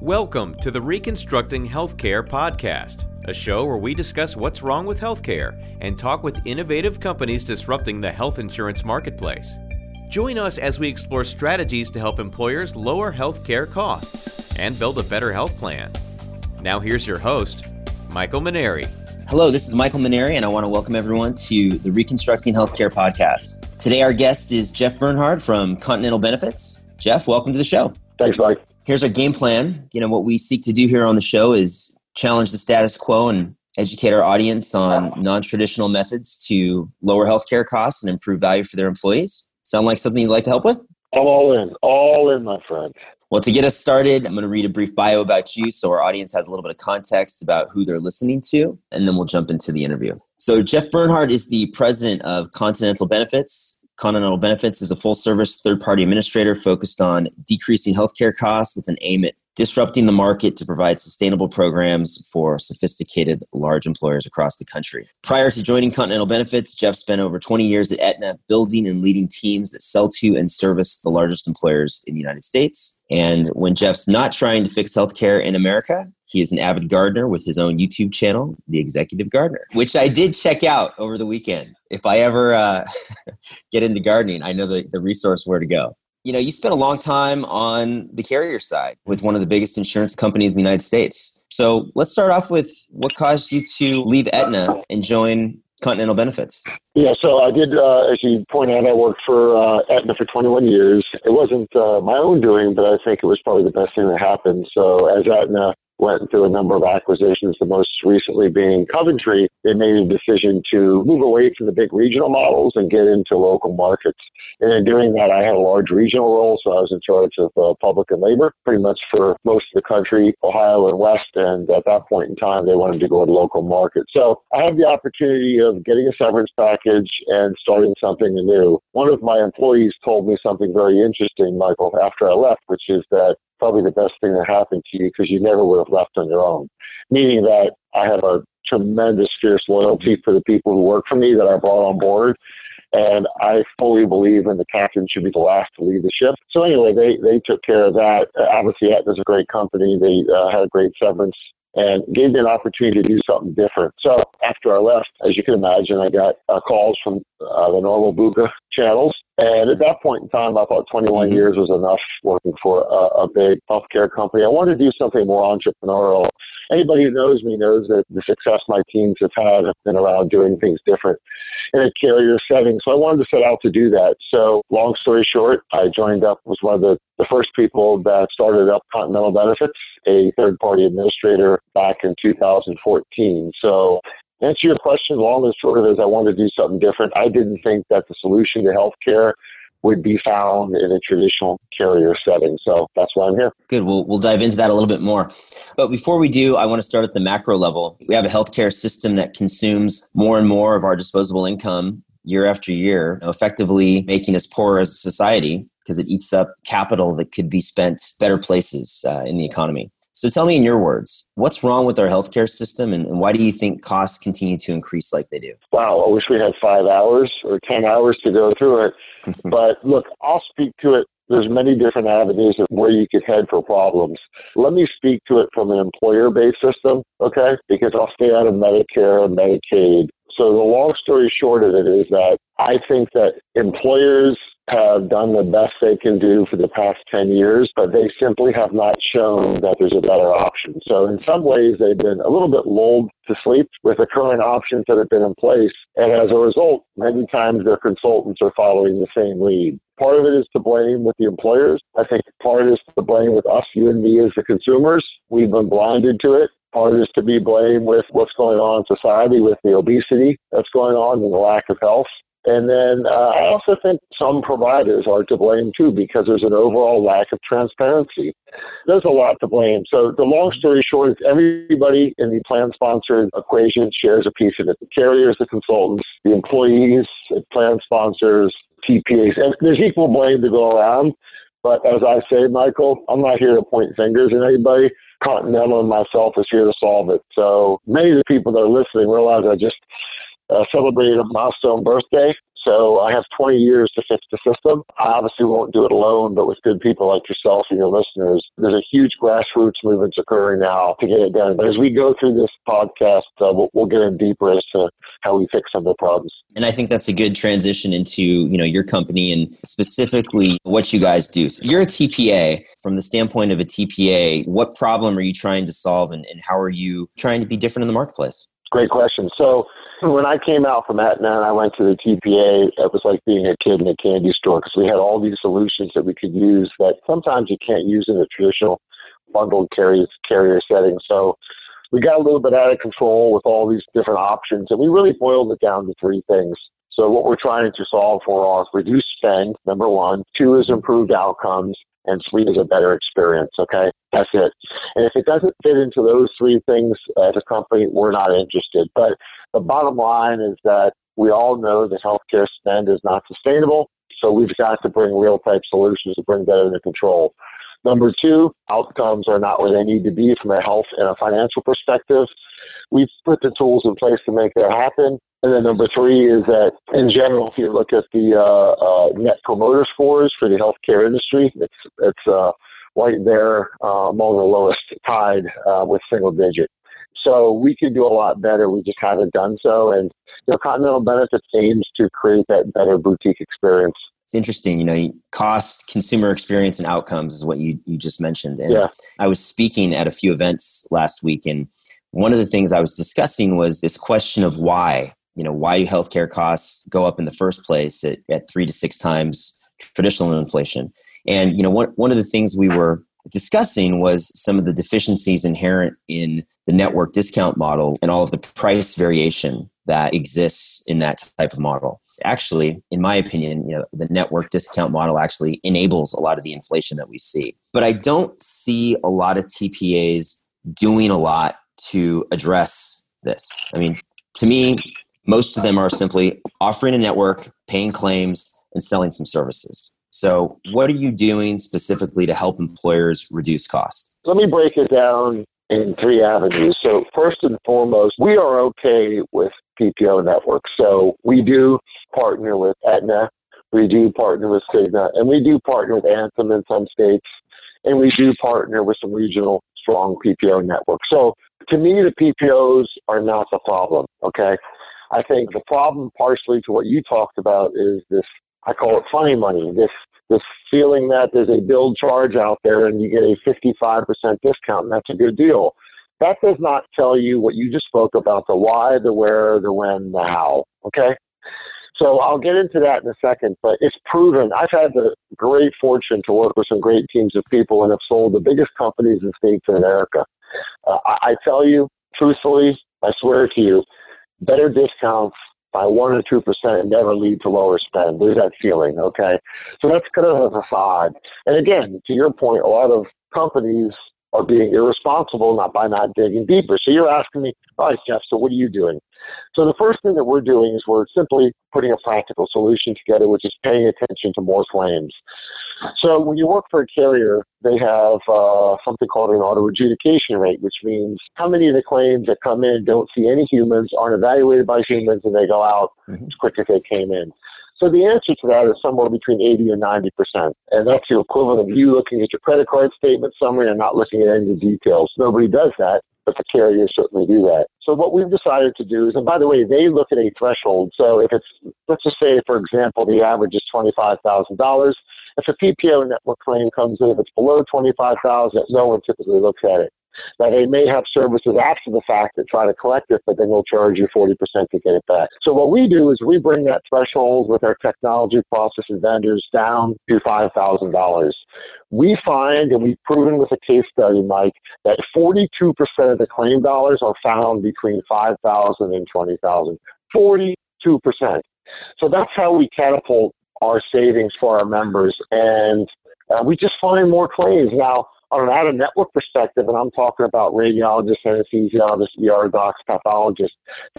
Welcome to the Reconstructing Healthcare podcast, a show where we discuss what's wrong with healthcare and talk with innovative companies disrupting the health insurance marketplace. Join us as we explore strategies to help employers lower healthcare costs and build a better health plan. Now, here's your host, Michael Maneri. Hello, this is Michael Maneri, and I want to welcome everyone to the Reconstructing Healthcare podcast. Today, our guest is Jeff Bernhard from Continental Benefits. Jeff, welcome to the show. Thanks, Mike here's our game plan. You know, what we seek to do here on the show is challenge the status quo and educate our audience on non-traditional methods to lower healthcare costs and improve value for their employees. Sound like something you'd like to help with? I'm all in, all in, my friend. Well, to get us started, I'm going to read a brief bio about you so our audience has a little bit of context about who they're listening to, and then we'll jump into the interview. So, Jeff Bernhardt is the president of Continental Benefits. Continental Benefits is a full service third party administrator focused on decreasing healthcare costs with an aim at disrupting the market to provide sustainable programs for sophisticated large employers across the country. Prior to joining Continental Benefits, Jeff spent over 20 years at Aetna building and leading teams that sell to and service the largest employers in the United States. And when Jeff's not trying to fix healthcare in America, he is an avid gardener with his own YouTube channel, The Executive Gardener, which I did check out over the weekend. If I ever uh, get into gardening, I know the, the resource where to go. You know, you spent a long time on the carrier side with one of the biggest insurance companies in the United States. So let's start off with what caused you to leave Aetna and join Continental Benefits? Yeah, so I did, uh, as you point out, I worked for uh, Aetna for 21 years. It wasn't uh, my own doing, but I think it was probably the best thing that happened. So as Aetna went through a number of acquisitions, the most recently being Coventry, they made a decision to move away from the big regional models and get into local markets. And in doing that, I had a large regional role, so I was in charge of uh, public and labor pretty much for most of the country, Ohio and West. And at that point in time, they wanted to go to local markets. So I had the opportunity of getting a severance package and starting something new. One of my employees told me something very interesting, Michael, after I left, which is that probably the best thing that happened to you because you never would have left on your own. Meaning that I have a tremendous fierce loyalty for the people who work for me that I brought on board. And I fully believe in the captain should be the last to leave the ship. So anyway, they, they took care of that. Obviously, Aetna's a great company. They uh, had a great severance and gave me an opportunity to do something different. So after I left, as you can imagine, I got uh, calls from uh, the normal BUCA channels. And at that point in time, I thought 21 mm-hmm. years was enough working for a, a big healthcare company. I wanted to do something more entrepreneurial. Anybody who knows me knows that the success my teams have had have been around doing things different in a carrier setting. So I wanted to set out to do that. So long story short, I joined up, was one of the, the first people that started up Continental Benefits, a third party administrator back in 2014. So answer your question, long and short of is I wanted to do something different. I didn't think that the solution to healthcare would be found in a traditional carrier setting. So that's why I'm here. Good. We'll, we'll dive into that a little bit more. But before we do, I want to start at the macro level. We have a healthcare system that consumes more and more of our disposable income year after year, effectively making us poorer as a society because it eats up capital that could be spent better places uh, in the economy. So tell me in your words, what's wrong with our healthcare system and, and why do you think costs continue to increase like they do? Wow, I wish we had five hours or 10 hours to go through it. Mm-hmm. but look, I'll speak to it. There's many different avenues of where you could head for problems. Let me speak to it from an employer-based system, okay? Because I'll stay out of Medicare and Medicaid. So the long story short of it is that I think that employers have done the best they can do for the past 10 years, but they simply have not shown that there's a better option. So in some ways, they've been a little bit lulled to sleep with the current options that have been in place. And as a result, many times their consultants are following the same lead. Part of it is to blame with the employers. I think part is to blame with us, you and me as the consumers. We've been blinded to it. Part is to be blamed with what's going on in society with the obesity that's going on and the lack of health. And then uh, I also think some providers are to blame too because there's an overall lack of transparency. There's a lot to blame. So the long story short is everybody in the plan sponsored equation shares a piece of it. The carriers, the consultants, the employees, the plan sponsors, TPAs, and there's equal blame to go around. But as I say, Michael, I'm not here to point fingers at anybody. Continental and myself is here to solve it. So many of the people that are listening realize I just uh, celebrated a milestone birthday. So I have 20 years to fix the system. I obviously won't do it alone, but with good people like yourself and your listeners, there's a huge grassroots movement occurring now to get it done. But as we go through this podcast, uh, we'll, we'll get in deeper as to how we fix some of the problems. And I think that's a good transition into you know your company and specifically what you guys do. So you're a TPA. From the standpoint of a TPA, what problem are you trying to solve, and, and how are you trying to be different in the marketplace? Great question. So when I came out from Aetna and I went to the TPA, it was like being a kid in a candy store because we had all these solutions that we could use that sometimes you can't use in a traditional bundled carrier, carrier setting. So we got a little bit out of control with all these different options, and we really boiled it down to three things. So what we're trying to solve for is reduced spend, number one. Two is improved outcomes and three is a better experience. Okay, that's it. And if it doesn't fit into those three things as a company, we're not interested. But the bottom line is that we all know that healthcare spend is not sustainable. So we've got to bring real type solutions to bring that under control. Number two, outcomes are not where they need to be from a health and a financial perspective. We've put the tools in place to make that happen. And then number three is that in general, if you look at the uh, uh, net promoter scores for the healthcare industry, it's it's uh, right there uh, among the lowest, tied uh, with single digit. So we can do a lot better. We just haven't done so. And you know, Continental Benefits aims to create that better boutique experience. It's interesting, you know, cost, consumer experience, and outcomes is what you, you just mentioned. And yeah. I was speaking at a few events last week, and one of the things I was discussing was this question of why you know why healthcare costs go up in the first place at, at three to six times traditional inflation and you know one, one of the things we were discussing was some of the deficiencies inherent in the network discount model and all of the price variation that exists in that type of model actually in my opinion you know the network discount model actually enables a lot of the inflation that we see but i don't see a lot of tpas doing a lot to address this i mean to me most of them are simply offering a network, paying claims, and selling some services. So, what are you doing specifically to help employers reduce costs? Let me break it down in three avenues. So, first and foremost, we are okay with PPO networks. So, we do partner with Aetna, we do partner with Cigna, and we do partner with Anthem in some states, and we do partner with some regional strong PPO networks. So, to me, the PPOs are not the problem, okay? I think the problem, partially to what you talked about, is this. I call it funny money. This this feeling that there's a bill charge out there and you get a 55% discount, and that's a good deal. That does not tell you what you just spoke about the why, the where, the when, the how. Okay? So I'll get into that in a second, but it's proven. I've had the great fortune to work with some great teams of people and have sold the biggest companies in states in America. Uh, I, I tell you, truthfully, I swear to you, better discounts by one or two percent never lead to lower spend. There's that feeling, okay? So that's kind of a facade. And again, to your point, a lot of companies are being irresponsible not by not digging deeper. So you're asking me, all right, Jeff, so what are you doing? So the first thing that we're doing is we're simply putting a practical solution together, which is paying attention to more claims. So when you work for a carrier, they have uh, something called an auto adjudication rate, which means how many of the claims that come in don't see any humans, aren't evaluated by humans, and they go out mm-hmm. as quick as they came in. So the answer to that is somewhere between 80 and 90 percent, and that's the equivalent of you looking at your credit card statement summary and not looking at any of the details. Nobody does that, but the carriers certainly do that. So what we've decided to do is, and by the way, they look at a threshold. So if it's, let's just say, for example, the average is twenty-five thousand dollars. If a PPO network claim comes in, if it's below twenty-five thousand, no one typically looks at it. Now, they may have services after the fact that try to collect it, but then they'll charge you 40% to get it back. So what we do is we bring that threshold with our technology process and vendors down to $5,000. We find, and we've proven with a case study, Mike, that 42% of the claim dollars are found between 5,000 and 20,000. 42%. So that's how we catapult our savings for our members. And uh, we just find more claims. Now, on an out of network perspective, and I'm talking about radiologists, anesthesiologists, ER docs, pathologists,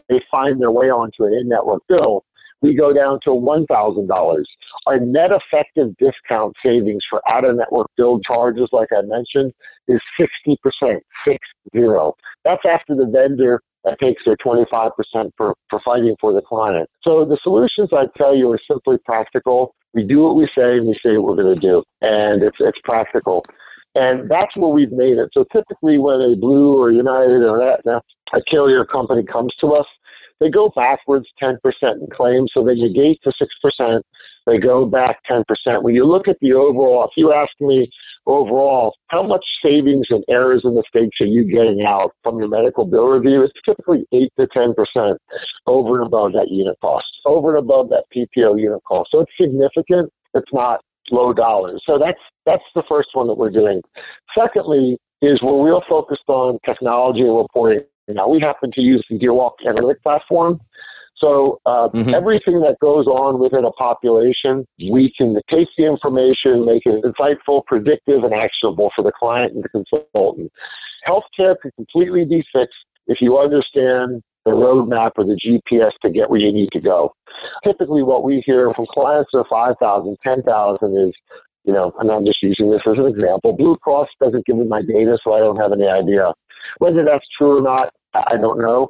they find their way onto an in network bill. We go down to $1,000. Our net effective discount savings for out of network bill charges, like I mentioned, is 60%, six zero. That's after the vendor that takes their 25% for, for fighting for the client. So the solutions I tell you are simply practical. We do what we say and we say what we're going to do. And it's, it's practical. And that's where we've made it. So typically when a Blue or United or Aetna, a carrier company comes to us, they go backwards 10% in claims. So they negate the 6%. They go back 10%. When you look at the overall, if you ask me overall, how much savings and errors in mistakes are you getting out from your medical bill review? It's typically 8 to 10% over and above that unit cost, over and above that PPO unit cost. So it's significant. It's not low dollars. So that's that's the first one that we're doing. Secondly, is we're real focused on technology and reporting. Now we happen to use the DeerWalk analytic platform. So uh, mm-hmm. everything that goes on within a population, we can take the information, make it insightful, predictive, and actionable for the client and the consultant. Healthcare can completely be fixed if you understand the roadmap or the GPS to get where you need to go. Typically, what we hear from clients of 5,000, 10,000 is, you know, and I'm just using this as an example, Blue Cross doesn't give me my data, so I don't have any idea. Whether that's true or not, I don't know,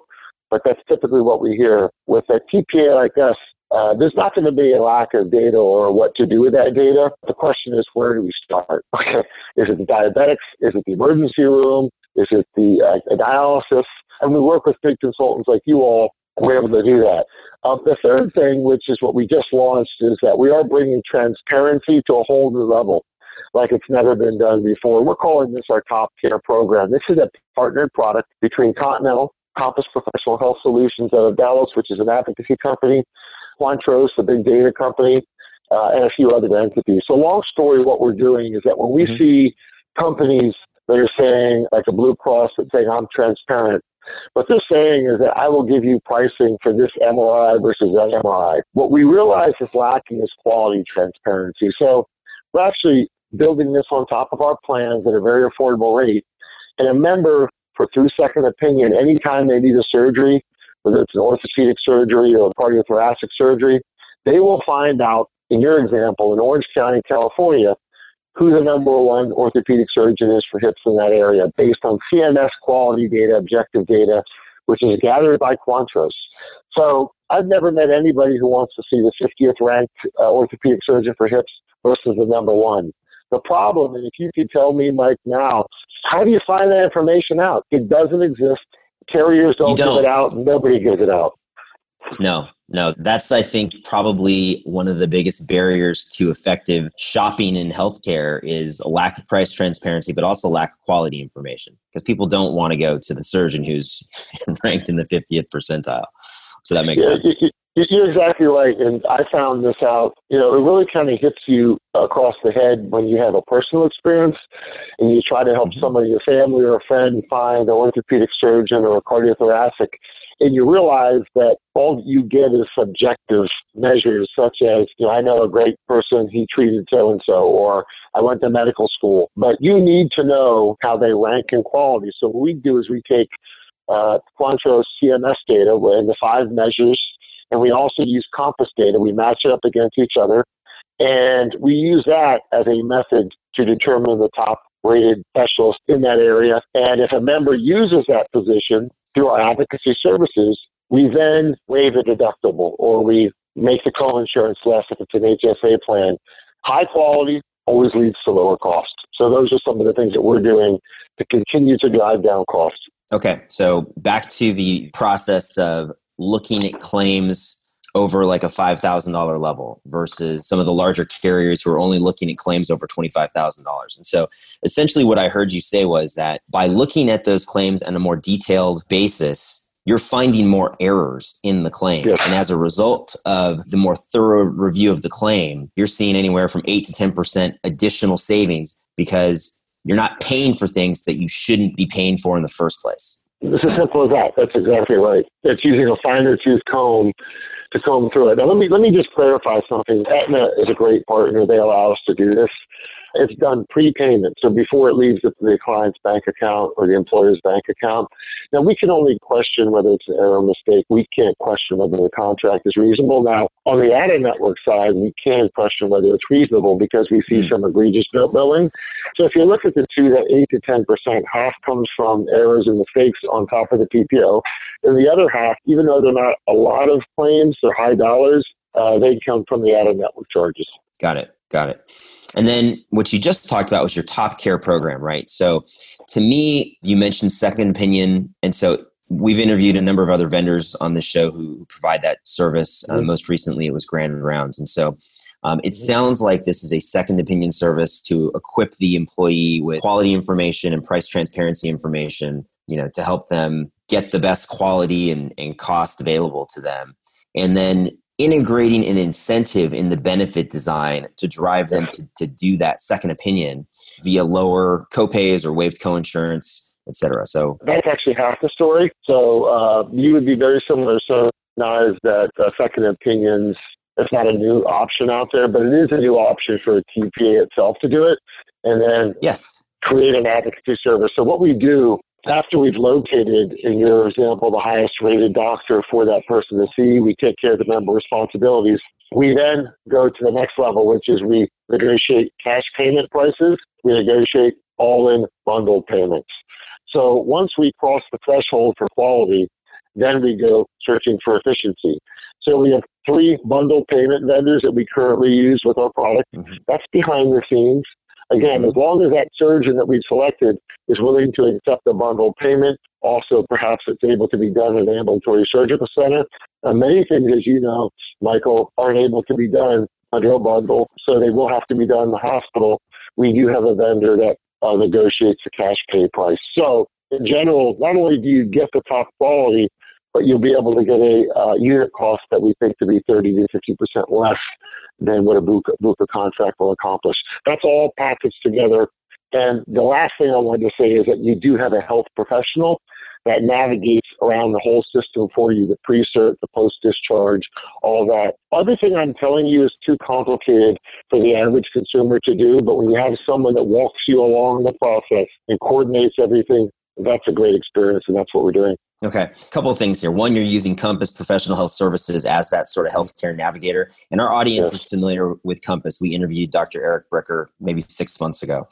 but that's typically what we hear. With a TPA like us, uh, there's not going to be a lack of data or what to do with that data. The question is, where do we start? Okay, is it the diabetics? Is it the emergency room? Is it the uh, dialysis? And we work with big consultants like you all. We're able to do that. Um, the third thing, which is what we just launched, is that we are bringing transparency to a whole new level, like it's never been done before. We're calling this our Top Care program. This is a partnered product between Continental, Compass Professional Health Solutions out of Dallas, which is an advocacy company, Quantros, the big data company, uh, and a few other entities. So, long story, what we're doing is that when we mm-hmm. see companies that are saying, like a Blue Cross, that's saying, I'm transparent, what they're saying is that I will give you pricing for this MRI versus that MRI. What we realize is lacking is quality transparency. So we're actually building this on top of our plans at a very affordable rate. And a member, for through second opinion, anytime they need a surgery, whether it's an orthopedic surgery or a cardiothoracic surgery, they will find out, in your example, in Orange County, California, who the number one orthopedic surgeon is for hips in that area based on CMS quality data, objective data, which is gathered by Quantros. So I've never met anybody who wants to see the 50th ranked uh, orthopedic surgeon for hips versus the number one. The problem, and if you could tell me, Mike, now, how do you find that information out? It doesn't exist. Carriers don't, don't. give it out. Nobody gives it out. No, no, that's, I think, probably one of the biggest barriers to effective shopping in healthcare is a lack of price transparency, but also lack of quality information because people don't want to go to the surgeon who's ranked in the 50th percentile. So that makes yeah, sense. You're exactly right. And I found this out, you know, it really kind of hits you across the head when you have a personal experience and you try to help mm-hmm. somebody, a family or a friend, find an orthopedic surgeon or a cardiothoracic and you realize that all you get is subjective measures such as you know i know a great person he treated so and so or i went to medical school but you need to know how they rank in quality so what we do is we take uh, Quantros CMS data and the five measures, and we also use Compass data. We match it up against each other, and we use that as a method to determine the top rated specialist in that area. And if a member uses that position, through our advocacy services, we then waive the deductible or we make the co-insurance less if it's an HSA plan. High quality always leads to lower cost. So those are some of the things that we're doing to continue to drive down costs. Okay, so back to the process of looking at claims over like a $5,000 level versus some of the larger carriers who are only looking at claims over $25,000. And so essentially what I heard you say was that by looking at those claims on a more detailed basis, you're finding more errors in the claim. Yes. And as a result of the more thorough review of the claim, you're seeing anywhere from 8 to 10% additional savings because you're not paying for things that you shouldn't be paying for in the first place. It's as simple as that. That's exactly right. It's using a finer tooth comb to comb through it. Now, let me let me just clarify something. Aetna is a great partner. They allow us to do this. It's done prepayment. So before it leaves the client's bank account or the employer's bank account. Now we can only question whether it's an error or mistake. We can't question whether the contract is reasonable. Now on the out network side, we can question whether it's reasonable because we see hmm. some egregious bill billing. So if you look at the two, that eight to ten percent, half comes from errors and mistakes on top of the PPO, and the other half, even though they're not a lot of claims, they're high dollars, uh, they come from the out network charges. Got it. Got it. And then what you just talked about was your top care program, right? So to me, you mentioned second opinion. And so we've interviewed a number of other vendors on the show who provide that service. Uh, mm-hmm. Uh, most recently, it was Grand Rounds. And so um, it mm-hmm. sounds like this is a second opinion service to equip the employee with quality information and price transparency information, you know, to help them get the best quality and, and cost available to them. And then integrating an incentive in the benefit design to drive them to, to do that second opinion via lower copays or waived coinsurance, et cetera. So that's actually half the story. So uh, you would be very similar. So now is that uh, second opinions. It's not a new option out there, but it is a new option for a TPA itself to do it, and then yes, create an advocacy service. So what we do after we've located, in your example, the highest rated doctor for that person to see, we take care of the member responsibilities. We then go to the next level, which is we negotiate cash payment prices. We negotiate all in bundled payments. So once we cross the threshold for quality, then we go searching for efficiency. So we have three bundled payment vendors that we currently use with our product. Mm-hmm. That's behind the scenes. Again, as long as that surgeon that we've selected is willing to accept a bundled payment, also perhaps it's able to be done in an ambulatory surgical center. Uh, many things, as you know, Michael, aren't able to be done under a bundle, so they will have to be done in the hospital. We do have a vendor that uh, negotiates the cash pay price. So, in general, not only do you get the top quality, but you'll be able to get a uh, unit cost that we think to be 30 to 50 percent less than what a BUCA, BUCA contract will accomplish. That's all packaged together. And the last thing I wanted to say is that you do have a health professional that navigates around the whole system for you, the pre-cert, the post-discharge, all that. Everything I'm telling you is too complicated for the average consumer to do, but when you have someone that walks you along the process and coordinates everything, that's a great experience, and that's what we're doing. Okay, a couple of things here. One, you're using Compass Professional Health Services as that sort of healthcare navigator, and our audience yes. is familiar with Compass. We interviewed Dr. Eric Bricker maybe six months ago,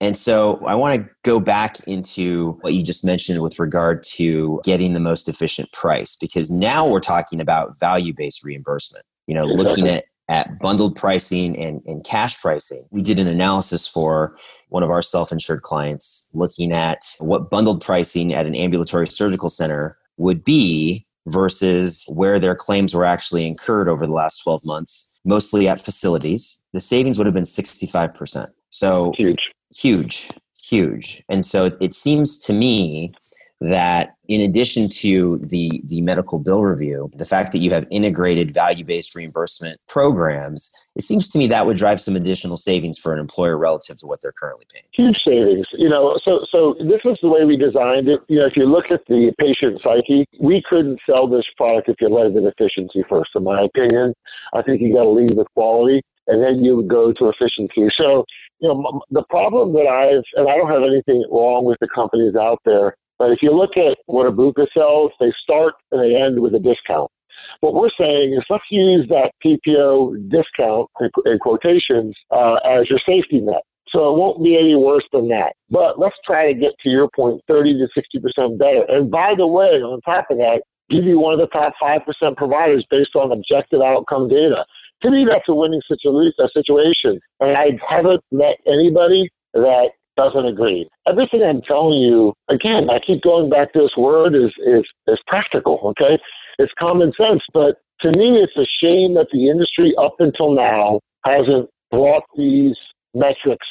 and so I want to go back into what you just mentioned with regard to getting the most efficient price, because now we're talking about value-based reimbursement. You know, exactly. looking at at bundled pricing and, and cash pricing. We did an analysis for one of our self insured clients looking at what bundled pricing at an ambulatory surgical center would be versus where their claims were actually incurred over the last 12 months, mostly at facilities. The savings would have been 65%. So huge, huge, huge. And so it seems to me that in addition to the the medical bill review the fact that you have integrated value-based reimbursement programs it seems to me that would drive some additional savings for an employer relative to what they're currently paying. Huge savings you know so so this is the way we designed it. You know if you look at the patient psyche we couldn't sell this product if you led with efficiency first in my opinion. I think you got to lead with quality and then you would go to efficiency. So you know the problem that i've and i don't have anything wrong with the companies out there but if you look at what a BUCA sells, they start and they end with a discount. What we're saying is let's use that PPO discount in quotations uh, as your safety net. So it won't be any worse than that. But let's try to get to your point 30 to 60% better. And by the way, on top of that, give you one of the top 5% providers based on objective outcome data. To me, that's a winning situation. And I haven't met anybody that doesn't agree. Everything I'm telling you, again, I keep going back to this word is is is practical. Okay, it's common sense, but to me, it's a shame that the industry up until now hasn't brought these metrics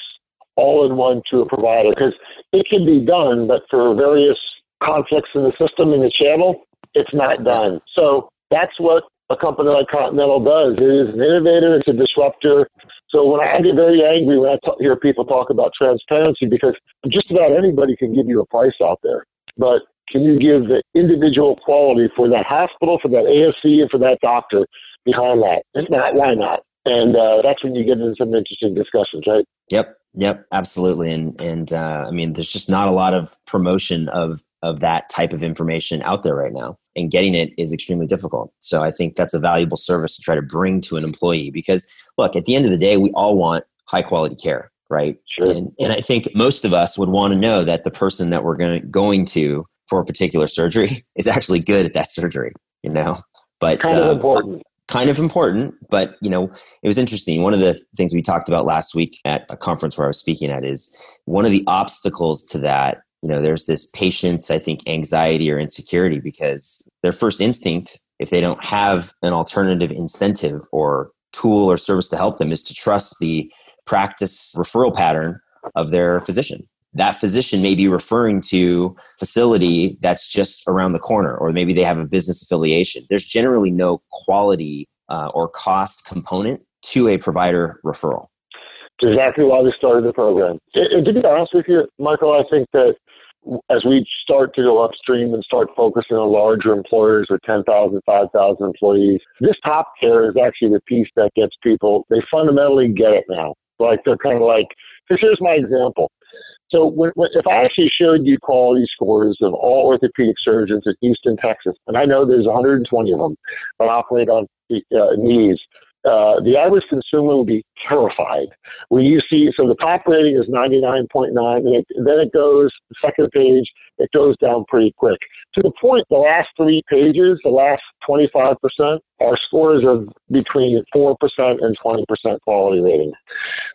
all in one to a provider because it can be done, but for various conflicts in the system in the channel, it's not done. So that's what a company like Continental does. It is an innovator, it's a disruptor. So when I get very angry when I hear people talk about transparency, because just about anybody can give you a price out there, but can you give the individual quality for that hospital, for that ASC, and for that doctor behind that? If not, why not? And uh, that's when you get into some interesting discussions, right? Yep, yep, absolutely. And and uh, I mean, there's just not a lot of promotion of of that type of information out there right now, and getting it is extremely difficult. So I think that's a valuable service to try to bring to an employee because look, at the end of the day, we all want high quality care, right? Sure. And, and I think most of us would want to know that the person that we're going to, going to for a particular surgery is actually good at that surgery, you know. But kind of uh, important. Kind of important, but you know, it was interesting. One of the things we talked about last week at a conference where I was speaking at is one of the obstacles to that. You know, there's this patient, I think, anxiety or insecurity because their first instinct, if they don't have an alternative incentive or tool or service to help them, is to trust the practice referral pattern of their physician. That physician may be referring to facility that's just around the corner or maybe they have a business affiliation. There's generally no quality uh, or cost component to a provider referral exactly why we started the program and to be honest with you michael i think that as we start to go upstream and start focusing on larger employers with 10,000, 5,000 employees, this top care is actually the piece that gets people, they fundamentally get it now. Like they're kind of like, here's my example. So when, when, if I actually showed you quality scores of all orthopedic surgeons in Houston, Texas, and I know there's 120 of them that operate on uh, knees, uh, the average consumer will be terrified when you see. So the top rating is 99.9, and it, then it goes second page. It goes down pretty quick to the point. The last three pages, the last 25 percent, are scores of between four percent and 20 percent quality rating.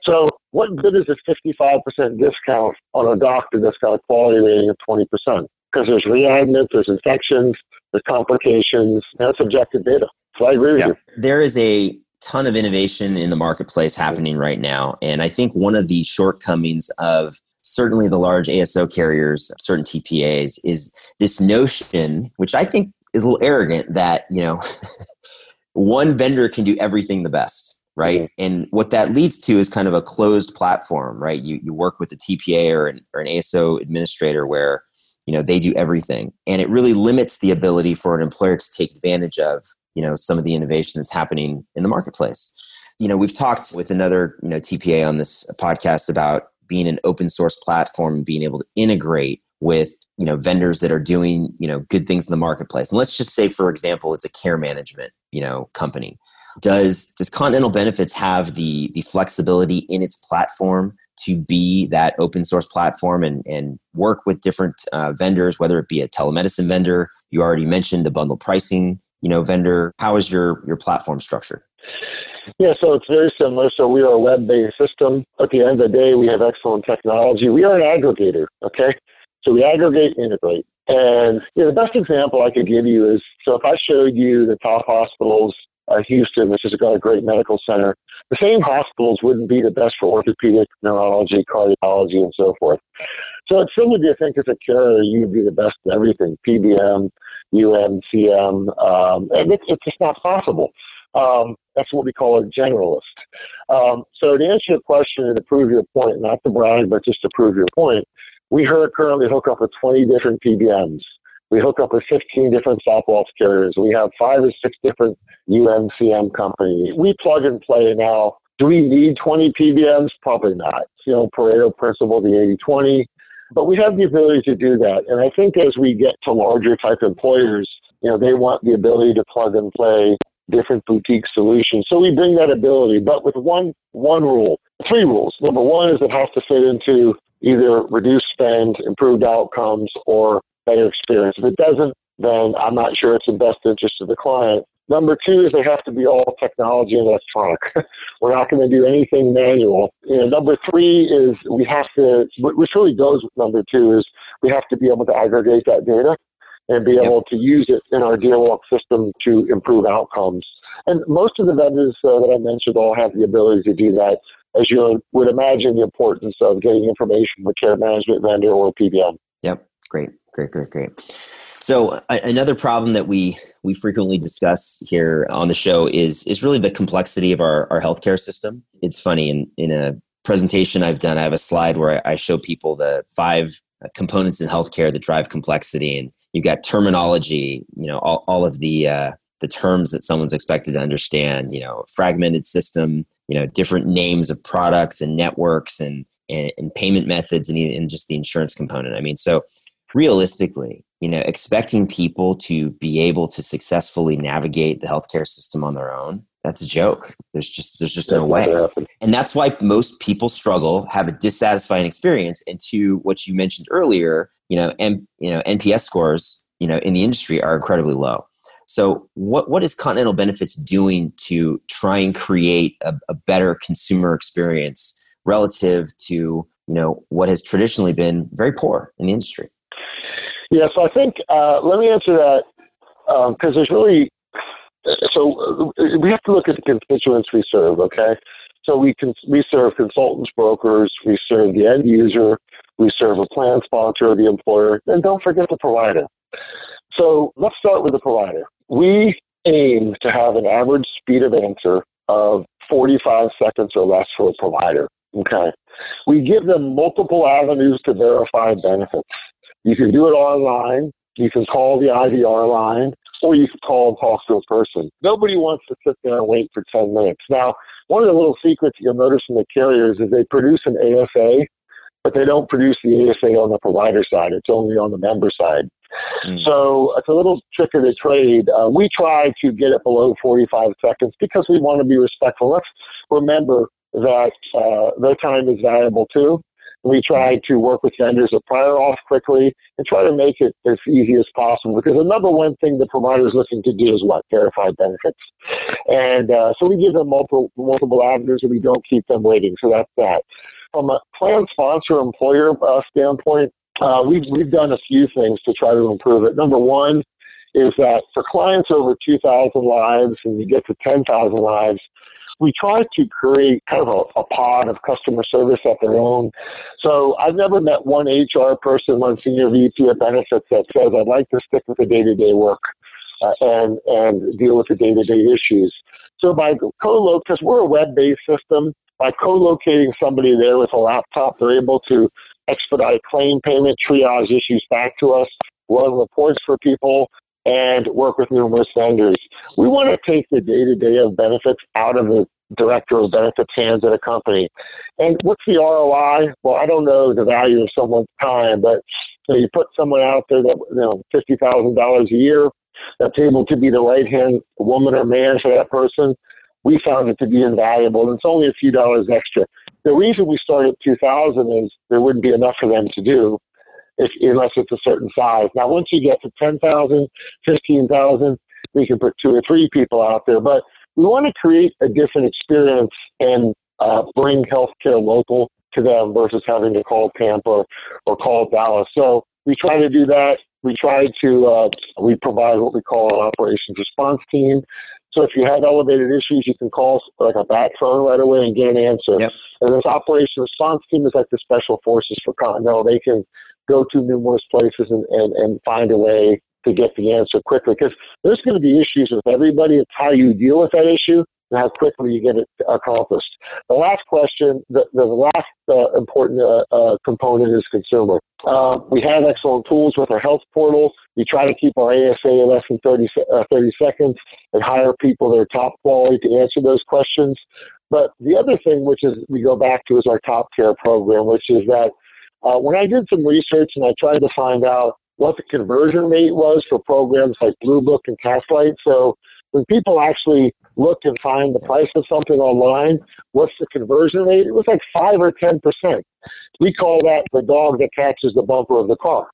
So what good is a 55 percent discount on a doctor that's got a quality rating of 20 percent? Because there's readmits, there's infections, there's complications. That's objective data. So I agree with yeah. you. There is a ton of innovation in the marketplace happening right now. And I think one of the shortcomings of certainly the large ASO carriers, certain TPAs, is this notion, which I think is a little arrogant, that, you know, one vendor can do everything the best, right? And what that leads to is kind of a closed platform, right? You, you work with a TPA or an, or an ASO administrator where, you know, they do everything. And it really limits the ability for an employer to take advantage of you know some of the innovation that's happening in the marketplace. You know we've talked with another you know tpa on this podcast about being an open source platform and being able to integrate with you know vendors that are doing you know good things in the marketplace. And let's just say for example it's a care management you know company. Does does continental benefits have the the flexibility in its platform to be that open source platform and, and work with different uh, vendors whether it be a telemedicine vendor? You already mentioned the bundle pricing you know vendor how is your your platform structured yeah, so it's very similar. So we are a web-based system. At the end of the day, we have excellent technology. We are an aggregator, okay? So we aggregate, integrate. And you know, the best example I could give you is, so if I showed you the top hospitals, uh, Houston, which has got a great medical center, the same hospitals wouldn't be the best for orthopedic, neurology, cardiology, and so forth. So it's similar to think as a carrier, you'd be the best at everything, PBM, UMCM, um, and it, it's just not possible. Um, that's what we call a generalist. Um, so to answer your question and to prove your point, not to brag, but just to prove your point, we currently hook up with 20 different PBMs. We hook up with 15 different loss carriers. We have five or six different UMCM companies. We plug and play now. Do we need 20 PBMs? Probably not. You know, Pareto principle, the 80 20. But we have the ability to do that. And I think as we get to larger type employers, you know, they want the ability to plug and play different boutique solutions. So we bring that ability, but with one one rule, three rules. Number one is it has to fit into either reduced spend, improved outcomes, or better experience. If it doesn't, then I'm not sure it's in best interest of the client. Number two is they have to be all technology and electronic. We're not going to do anything manual. You know, number three is we have to, which really goes with number two, is we have to be able to aggregate that data and be able to use it in our DeerWalk system to improve outcomes. And most of the vendors uh, that I mentioned all have the ability to do that, as you would imagine the importance of getting information from a care management vendor or PBM. Yep, great, great, great, great. So another problem that we we frequently discuss here on the show is is really the complexity of our our healthcare system. It's funny in in a presentation I've done, I have a slide where I show people the five components in healthcare that drive complexity, and you've got terminology, you know, all, all of the uh, the terms that someone's expected to understand. You know, fragmented system, you know, different names of products and networks and and, and payment methods and, and just the insurance component. I mean, so realistically, you know, expecting people to be able to successfully navigate the healthcare system on their own, that's a joke. There's just there's just no way. And that's why most people struggle, have a dissatisfying experience, and to what you mentioned earlier, you know, and you know, NPS scores, you know, in the industry are incredibly low. So, what what is Continental Benefits doing to try and create a, a better consumer experience relative to you know what has traditionally been very poor in the industry? Yeah, so I think uh, let me answer that because um, there's really so uh, we have to look at the constituents we serve. Okay, so we can we serve consultants, brokers, we serve the end user, we serve a plan sponsor, the employer, and don't forget the provider. So let's start with the provider. We aim to have an average speed of answer of 45 seconds or less for a provider. Okay. We give them multiple avenues to verify benefits. You can do it online. You can call the IVR line, or you can call and talk to a person. Nobody wants to sit there and wait for 10 minutes. Now, one of the little secrets you'll notice from the carriers is they produce an ASA, but they don't produce the ASA on the provider side. It's only on the member side. Mm. So it's a little trick of the trade. Uh, we try to get it below 45 seconds because we want to be respectful. Let's remember that uh, their time is valuable too. We try to work with vendors that prior auth quickly and try to make it as easy as possible because the number one thing the provider is looking to do is what? Verify benefits. And uh, so we give them multiple, multiple avenues and we don't keep them waiting. So that's that. From a plan sponsor employer uh, standpoint, uh, we've, we've done a few things to try to improve it. Number one is that for clients over 2,000 lives and you get to 10,000 lives, we try to create kind of a, a, pod of customer service at their own. So I've never met one HR person, one senior VP of benefits that says, I'd like to stick with the day to day work uh, and, and deal with the day to day issues. So by co-locate, because we're a web-based system, by co-locating somebody there with a laptop, they're able to expedite claim payment, triage issues back to us, run reports for people, and work with numerous vendors. We want to take the day to day of benefits out of the director of benefits hands at a company. And what's the ROI? Well, I don't know the value of someone's time, but you, know, you put someone out there that you know fifty thousand dollars a year that's able to be the right hand woman or man for that person. We found it to be invaluable, and it's only a few dollars extra. The reason we started 2000 is there wouldn't be enough for them to do if, unless it's a certain size. Now, once you get to 10,000, 15,000, we can put two or three people out there. But we want to create a different experience and uh, bring healthcare local to them versus having to call Tampa or, or call Dallas. So we try to do that. We try to, uh, we provide what we call an operations response team. So if you have elevated issues, you can call like a bat phone right away and get an answer. Yep. And this operations response team is like the special forces for Continental. They can go to numerous places and, and, and find a way to get the answer quickly because there's going to be issues with everybody. It's how you deal with that issue and how quickly you get it accomplished. The last question, the, the last uh, important uh, uh, component is consumer. Uh, we have excellent tools with our health portal. We try to keep our ASA in less than 30, uh, 30 seconds and hire people that are top quality to answer those questions. But the other thing, which is we go back to, is our top care program, which is that uh, when I did some research and I tried to find out what the conversion rate was for programs like Blue Book and Castlight, so when people actually look and find the price of something online, what's the conversion rate? It was like five or ten percent. We call that the dog that catches the bumper of the car.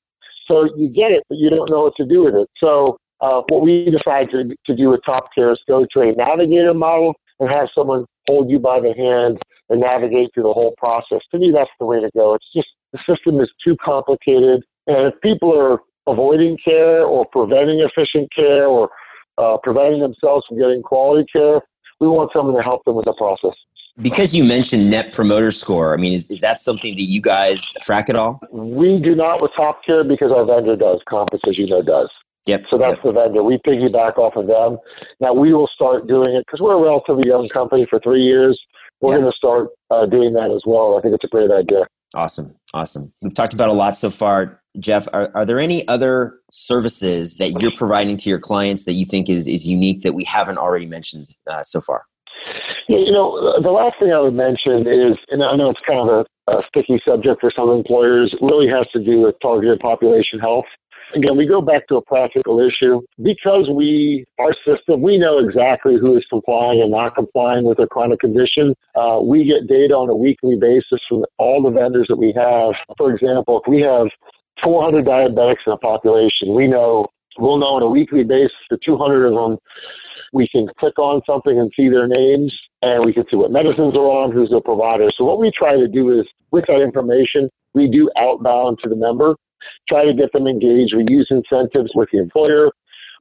So you get it, but you don't know what to do with it. So uh, what we decided to, to do with Top Care is go to a navigator model and have someone hold you by the hand and navigate through the whole process. To me, that's the way to go. It's just the system is too complicated. And if people are avoiding care or preventing efficient care or uh, preventing themselves from getting quality care, we want someone to help them with the process. Because you mentioned Net Promoter Score, I mean, is, is that something that you guys track at all? We do not with Top Care because our vendor does. Compass, as you know, does. Yep. So that's yep. the vendor. We piggyback off of them. Now we will start doing it because we're a relatively young company for three years. We're yep. going to start uh, doing that as well. I think it's a great idea. Awesome. Awesome. We've talked about a lot so far. Jeff, are, are there any other services that you're providing to your clients that you think is, is unique that we haven't already mentioned uh, so far? You know, the last thing I would mention is, and I know it's kind of a, a sticky subject for some employers, really has to do with targeted population health. Again, we go back to a practical issue. Because we, our system, we know exactly who is complying and not complying with a chronic condition. Uh, we get data on a weekly basis from all the vendors that we have. For example, if we have 400 diabetics in a population, we know, we'll know on a weekly basis the 200 of them. We can click on something and see their names and we can see what medicines are on, who's the provider. So what we try to do is with that information, we do outbound to the member try to get them engaged. We use incentives with the employer.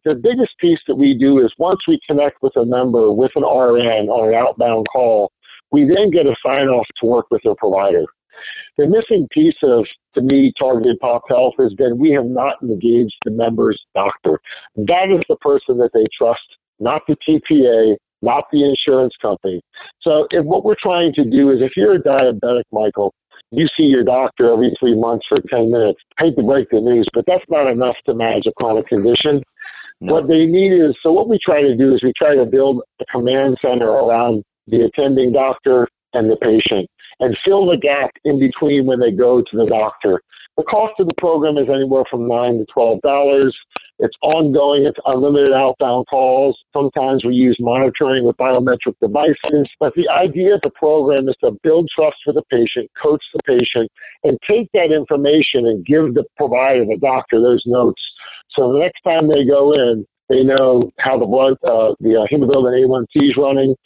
The biggest piece that we do is once we connect with a member with an RN on an outbound call, we then get a sign off to work with their provider. The missing piece of, to me, targeted pop health has been we have not engaged the member's doctor. That is the person that they trust, not the TPA, not the insurance company. So if what we're trying to do is if you're a diabetic, Michael, you see your doctor every three months for 10 minutes. I hate to break the news, but that's not enough to manage a chronic condition. No. What they need is so what we try to do is we try to build a command center around the attending doctor and the patient and fill the gap in between when they go to the doctor. The cost of the program is anywhere from nine to twelve dollars. It's ongoing. It's unlimited outbound calls. Sometimes we use monitoring with biometric devices. But the idea of the program is to build trust with the patient, coach the patient, and take that information and give the provider, the doctor, those notes. So the next time they go in, they know how the blood, uh, the uh, hemoglobin A1C is running.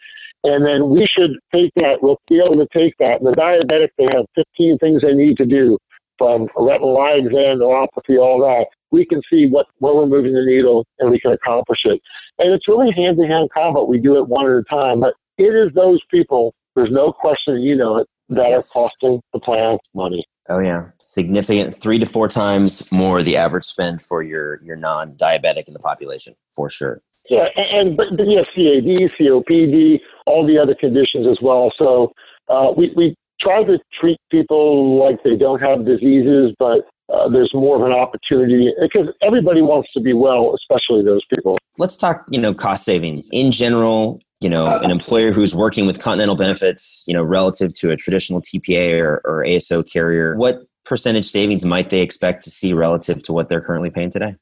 And then we should take that, we'll be able to take that. And the diabetic, they have 15 things they need to do from retinal eye exam, neuropathy, all that we can see what where we're moving the needle and we can accomplish it. And it's really hand to hand combat. We do it one at a time, but it is those people. There's no question, you know it, that yes. are costing the plan money. Oh yeah, significant three to four times more the average spend for your your non-diabetic in the population for sure. Yeah, and, but, but yeah, CAD, COPD, all the other conditions as well. So uh, we we try to treat people like they don't have diseases, but uh, there's more of an opportunity because everybody wants to be well, especially those people. Let's talk, you know, cost savings in general. You know, an employer who's working with continental benefits, you know, relative to a traditional TPA or, or ASO carrier, what percentage savings might they expect to see relative to what they're currently paying today?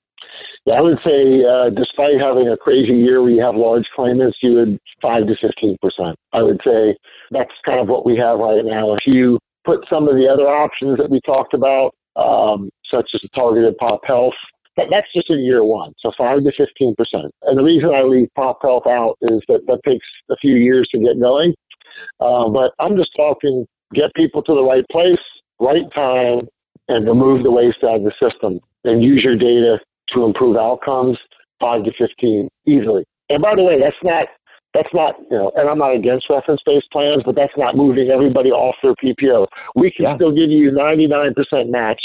I would say, uh, despite having a crazy year where you have large claimants, you would five to fifteen percent. I would say that's kind of what we have right now. If you put some of the other options that we talked about um, such as targeted pop health. But that's just in year one, so five to fifteen percent. And the reason I leave pop health out is that that takes a few years to get going. Uh, but I'm just talking get people to the right place, right time, and remove the waste out of the system, and use your data to improve outcomes. Five to fifteen easily. And by the way, that's not that's not, you know, and I'm not against reference based plans, but that's not moving everybody off their PPO. We can yeah. still give you 99% match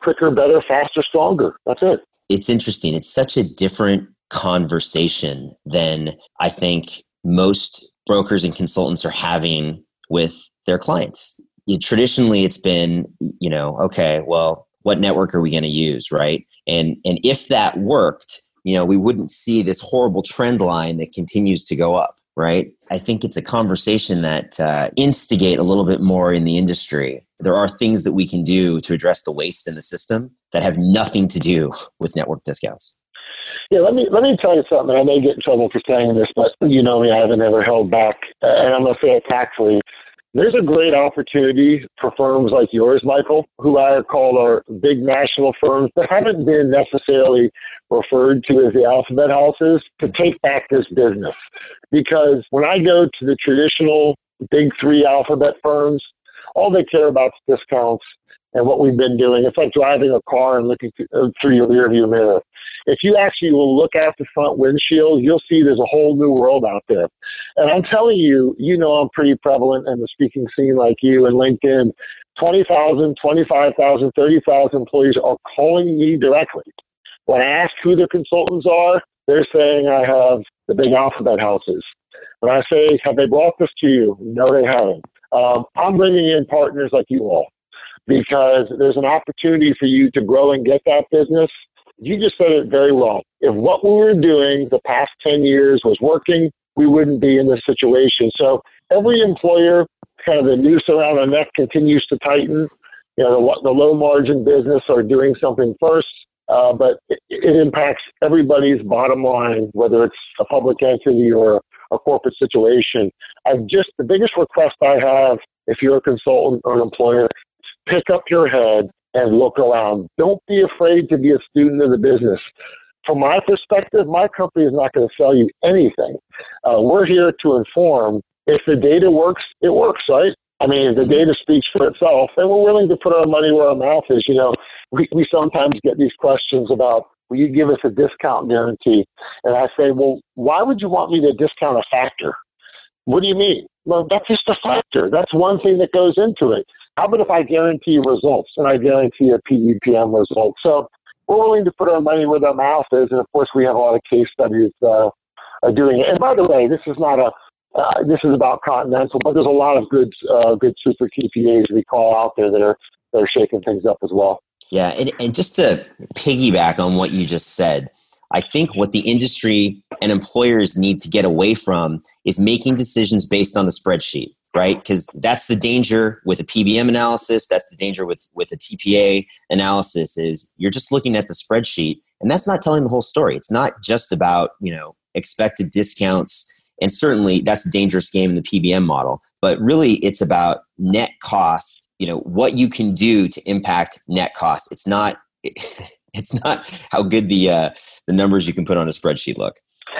quicker, better, faster, stronger. That's it. It's interesting. It's such a different conversation than I think most brokers and consultants are having with their clients. You, traditionally, it's been, you know, okay, well, what network are we going to use, right? And and if that worked, you know, we wouldn't see this horrible trend line that continues to go up, right? I think it's a conversation that uh, instigate a little bit more in the industry. There are things that we can do to address the waste in the system that have nothing to do with network discounts. Yeah, let me let me tell you something. I may get in trouble for saying this, but you know me, I haven't ever held back, and I'm gonna say it tactfully. There's a great opportunity for firms like yours, Michael, who I call our big national firms that haven't been necessarily referred to as the alphabet houses, to take back this business. Because when I go to the traditional big three alphabet firms, all they care about is discounts and what we've been doing. It's like driving a car and looking uh, through your rearview mirror. If you actually will look at the front windshield, you'll see there's a whole new world out there. And I'm telling you, you know, I'm pretty prevalent in the speaking scene like you and LinkedIn. 20,000, 25,000, 30,000 employees are calling me directly. When I ask who their consultants are, they're saying I have the big alphabet houses. When I say, have they brought this to you? No, they haven't. Um, I'm bringing in partners like you all because there's an opportunity for you to grow and get that business You just said it very well. If what we were doing the past 10 years was working, we wouldn't be in this situation. So every employer, kind of the noose around the neck continues to tighten. You know, the, the low margin business are doing something first, uh, but it, it impacts everybody's bottom line, whether it's a public entity or a corporate situation. I've just, the biggest request I have, if you're a consultant or an employer, pick up your head and look around. Don't be afraid to be a student of the business. From my perspective, my company is not going to sell you anything. Uh, we're here to inform. If the data works, it works, right? I mean, the data speaks for itself, and we're willing to put our money where our mouth is. You know, we, we sometimes get these questions about, will you give us a discount guarantee? And I say, well, why would you want me to discount a factor? What do you mean? Well, that's just a factor. That's one thing that goes into it. How about if I guarantee results and I guarantee a PEPM result? So we're willing to put our money where our mouth is, and of course we have a lot of case studies uh, doing it. And by the way, this is not a uh, this is about Continental, but there's a lot of good uh, good super TPAs we call out there that are that are shaking things up as well. Yeah, and, and just to piggyback on what you just said, I think what the industry and employers need to get away from is making decisions based on the spreadsheet right? Because that's the danger with a PBM analysis. That's the danger with with a TPA analysis. Is you're just looking at the spreadsheet, and that's not telling the whole story. It's not just about you know expected discounts, and certainly that's a dangerous game in the PBM model. But really, it's about net cost. You know what you can do to impact net cost. It's not. It's not how good the uh, the numbers you can put on a spreadsheet look.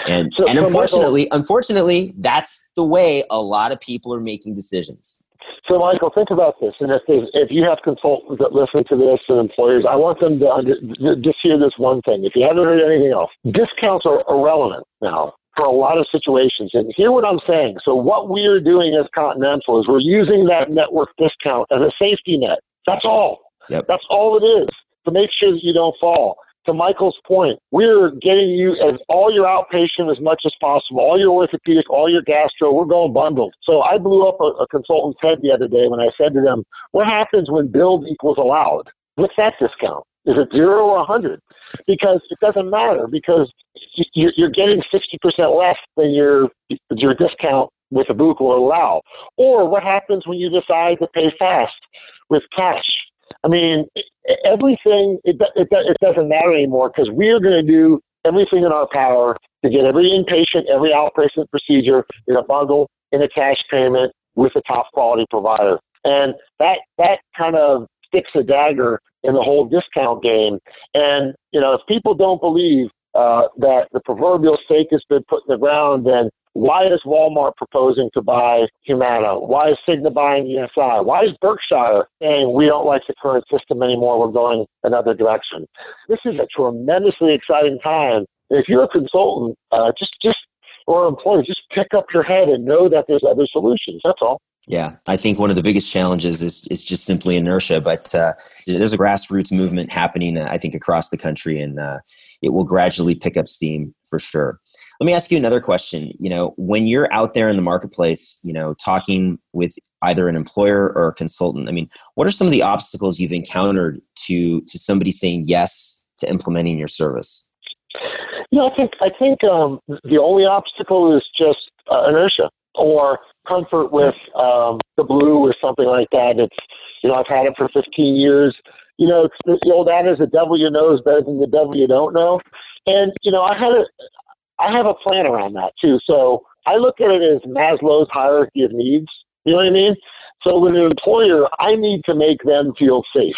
And so, and unfortunately, Michael, unfortunately, that's the way a lot of people are making decisions. So, Michael, think about this. And if if you have consultants that listen to this and employers, I want them to under, just hear this one thing. If you haven't heard anything else, discounts are irrelevant now for a lot of situations. And hear what I'm saying. So, what we are doing as Continental is we're using that network discount as a safety net. That's all. Yep. That's all it is to make sure that you don't fall to Michael's point, we're getting you as all your outpatient as much as possible, all your orthopedic, all your gastro, we're going bundled. So I blew up a, a consultant's head the other day when I said to them, what happens when billed equals allowed? What's that discount? Is it zero or 100? Because it doesn't matter because you're getting 60% less than your, your discount with a BUCA will allow. Or what happens when you decide to pay fast with cash? I mean, everything, it, it, it doesn't matter anymore because we are going to do everything in our power to get every inpatient, every outpatient procedure in a bundle, in a cash payment with a top quality provider. And that, that kind of sticks a dagger in the whole discount game. And, you know, if people don't believe uh, that the proverbial stake has been put in the ground, then why is Walmart proposing to buy Humana? Why is Cigna buying ESI? Why is Berkshire saying we don't like the current system anymore? We're going another direction. This is a tremendously exciting time. If you're a consultant, uh, just just or employee, just pick up your head and know that there's other solutions. That's all. Yeah, I think one of the biggest challenges is is just simply inertia. But uh, there's a grassroots movement happening, uh, I think, across the country, and uh, it will gradually pick up steam for sure. Let me ask you another question. You know, when you're out there in the marketplace, you know, talking with either an employer or a consultant, I mean, what are some of the obstacles you've encountered to to somebody saying yes to implementing your service? Know, I think I think um, the only obstacle is just uh, inertia or comfort with um, the blue or something like that. It's you know I've had it for 15 years. You know, the old adage: "The devil you know is better than the devil you don't know." And you know, I had a I have a plan around that too. So I look at it as Maslow's hierarchy of needs. You know what I mean? So with an employer, I need to make them feel safe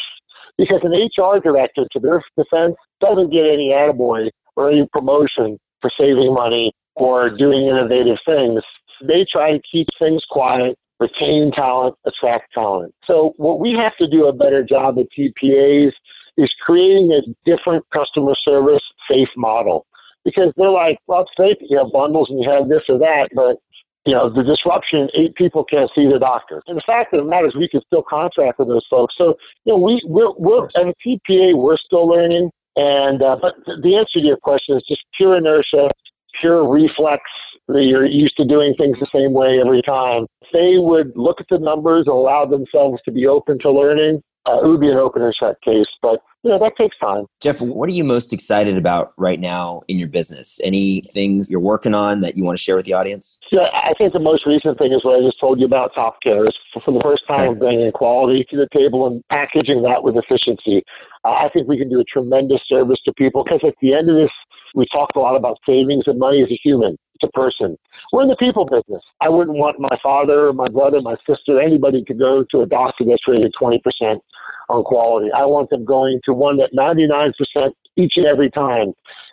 because an HR director, to their defense, doesn't get any attaboy or any promotion for saving money or doing innovative things. They try to keep things quiet, retain talent, attract talent. So what we have to do a better job at TPAs is creating a different customer service safe model because they're like, well, it's great you have bundles and you have this or that, but you know, the disruption, eight people can't see the doctor. And the fact of the matter is we can still contract with those folks. So, you know, we, we're, we're as a TPA, we're still learning. And, uh, but the answer to your question is just pure inertia, pure reflex. That you're used to doing things the same way every time. If they would look at the numbers and allow themselves to be open to learning, uh, it would be an open and shut case. But you know that takes time. Jeff, what are you most excited about right now in your business? Any things you're working on that you want to share with the audience? Yeah, I think the most recent thing is what I just told you about Top Care. Is for the first time, okay. bringing quality to the table and packaging that with efficiency. Uh, I think we can do a tremendous service to people because at the end of this, we talked a lot about savings and money as a human, a person. We're in the people business. I wouldn't want my father, my brother, my sister, anybody to go to a doctor that's rated 20% on quality. I want them going to one that 99% each and every time.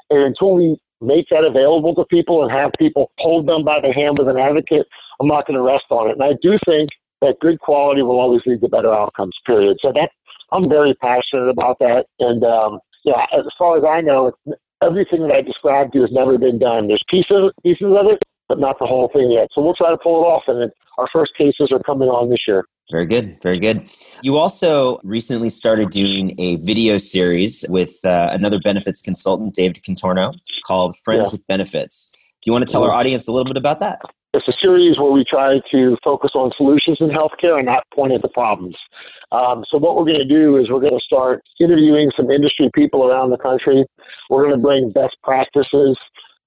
And until we make that available to people and have people hold them by the hand with an advocate, I'm not going to rest on it. And I do think that good quality will always lead to better outcomes, period. So that I'm very passionate about that. And um, yeah, as far as I know, everything that I described to you has never been done. There's pieces pieces of it, but not the whole thing yet. So we'll try to pull it off, and our first cases are coming on this year. Very good, very good. You also recently started doing a video series with uh, another benefits consultant, David Contorno, called Friends yeah. with Benefits. Do you want to tell our audience a little bit about that? It's a series where we try to focus on solutions in healthcare and not point at the problems. Um, so what we're going to do is we're going to start interviewing some industry people around the country. We're going to bring best practices.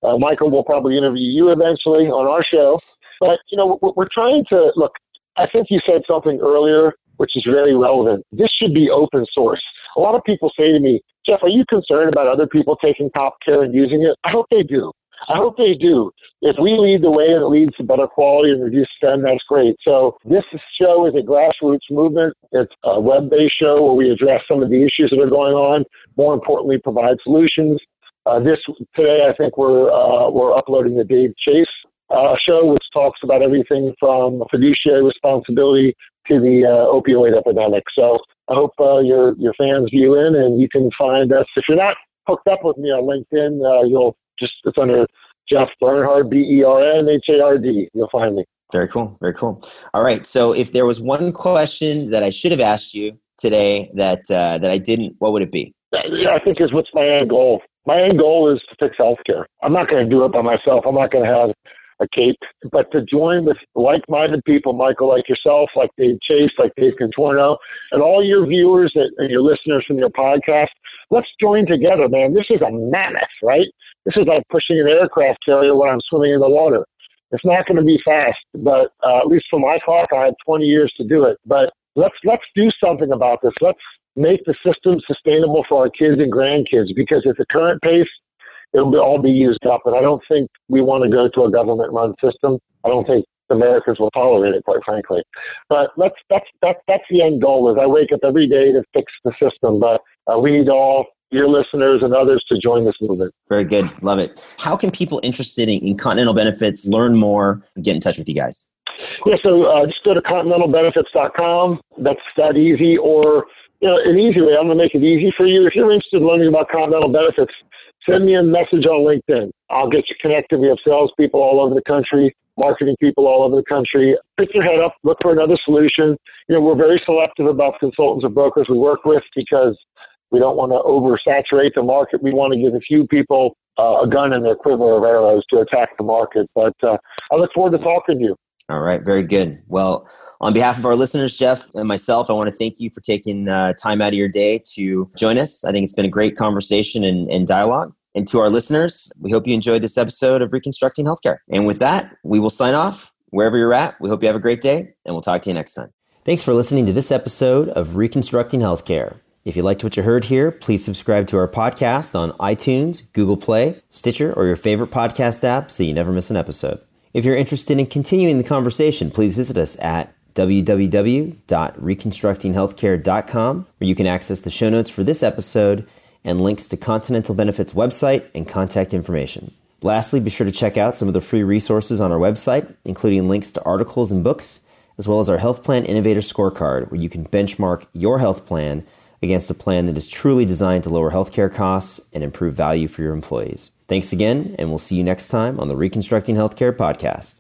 Uh, Michael will probably interview you eventually on our show. But, you know, we're, trying to look, I think you said something earlier which is very relevant. This should be open source. A lot of people say to me, Jeff, are you concerned about other people taking top care and using it? I hope they do. I hope they do. If we lead the way and it leads to better quality and reduced spend, that's great. So this show is a grassroots movement. It's a web-based show where we address some of the issues that are going on. More importantly, provide solutions. Uh, this today, I think we're uh, we're uploading the Dave Chase uh, show, which talks about everything from fiduciary responsibility to the uh, opioid epidemic. So I hope uh, your your fans view in, and you can find us. If you're not hooked up with me on LinkedIn, uh, you'll just it's under Jeff Bernhard, B E R N H A R D. You'll find me. Very cool. Very cool. All right. So if there was one question that I should have asked you today that uh, that I didn't, what would it be? Yeah, I think is what's my end goal. My end goal is to fix healthcare. I'm not going to do it by myself. I'm not going to have a cape, but to join with like-minded people, Michael, like yourself, like Dave Chase, like Dave Contorno, and all your viewers and your listeners from your podcast, let's join together, man. This is a mammoth, right? This is like pushing an aircraft carrier when I'm swimming in the water. It's not going to be fast, but uh, at least for my clock, I had 20 years to do it. But let's let's do something about this. Let's make the system sustainable for our kids and grandkids because at the current pace, it'll all be used up. And I don't think we want to go to a government-run system. I don't think Americans will tolerate it, quite frankly. But let's that's that's that's the end goal. Is I wake up every day to fix the system, but uh, we need to all your listeners and others to join this movement. Very good, love it. How can people interested in, in Continental Benefits learn more? Get in touch with you guys. Yeah, so uh, just go to continentalbenefits.com. That's that easy, or you know, an easy way. I'm going to make it easy for you. If you're interested in learning about Continental Benefits, send me a message on LinkedIn. I'll get you connected. We have salespeople all over the country, marketing people all over the country. Pick your head up, look for another solution. You know, we're very selective about consultants or brokers we work with because we don't want to oversaturate the market. We want to give a few people uh, a gun in their quiver of arrows to attack the market. But uh, I look forward to talking to you. All right, very good. Well, on behalf of our listeners, Jeff and myself, I want to thank you for taking uh, time out of your day to join us. I think it's been a great conversation and, and dialogue. And to our listeners, we hope you enjoyed this episode of Reconstructing Healthcare. And with that, we will sign off wherever you're at. We hope you have a great day, and we'll talk to you next time. Thanks for listening to this episode of Reconstructing Healthcare. If you liked what you heard here, please subscribe to our podcast on iTunes, Google Play, Stitcher, or your favorite podcast app so you never miss an episode. If you're interested in continuing the conversation, please visit us at www.reconstructinghealthcare.com, where you can access the show notes for this episode and links to Continental Benefits website and contact information. Lastly, be sure to check out some of the free resources on our website, including links to articles and books, as well as our Health Plan Innovator Scorecard, where you can benchmark your health plan against a plan that is truly designed to lower healthcare costs and improve value for your employees. Thanks again, and we'll see you next time on the Reconstructing Healthcare podcast.